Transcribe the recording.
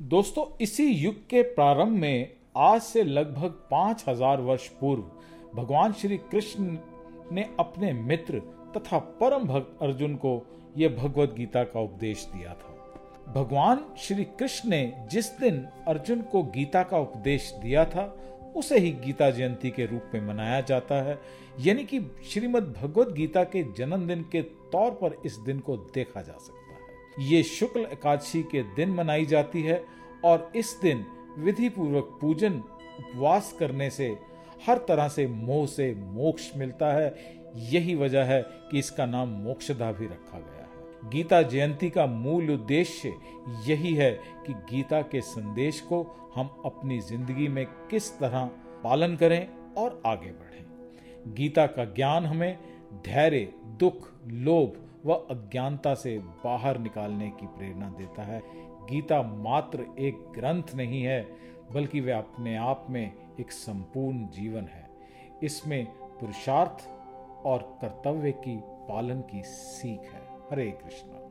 दोस्तों, इसी युग के प्रारंभ में आज से लगभग पाँच हज़ार वर्ष पूर्व भगवान श्री कृष्ण ने अपने मित्र तथा परम भक्त अर्जुन को यह भगवत गीता का उपदेश दिया था। भगवान श्री कृष्ण ने जिस दिन अर्जुन को गीता का उपदेश दिया था, उसे ही गीता जयंती के रूप में मनाया जाता है। यानी कि श्रीमद् भगवत गीता के जन्मदिन के तौर पर इस दिन को देखा जा सकता ये शुक्ल एकादशी के दिन मनाई जाती है और इस दिन विधि पूर्वक पूजन उपवास करने से हर तरह से मोह से मोक्ष मिलता है। यही वजह है कि इसका नाम मोक्षदा भी रखा गया है। गीता जयंती का मूल उद्देश्य यही है कि गीता के संदेश को हम अपनी ज़िंदगी में किस तरह पालन करें और आगे बढ़ें। गीता का ज्ञान हमें धैर्य, दुख, लोभ वह अज्ञानता से बाहर निकालने की प्रेरणा देता है। गीता मात्र एक ग्रंथ नहीं है, बल्कि वह अपने आप में एक संपूर्ण जीवन है। इसमें पुरुषार्थ और कर्तव्य की पालन की सीख है। हरे कृष्णा।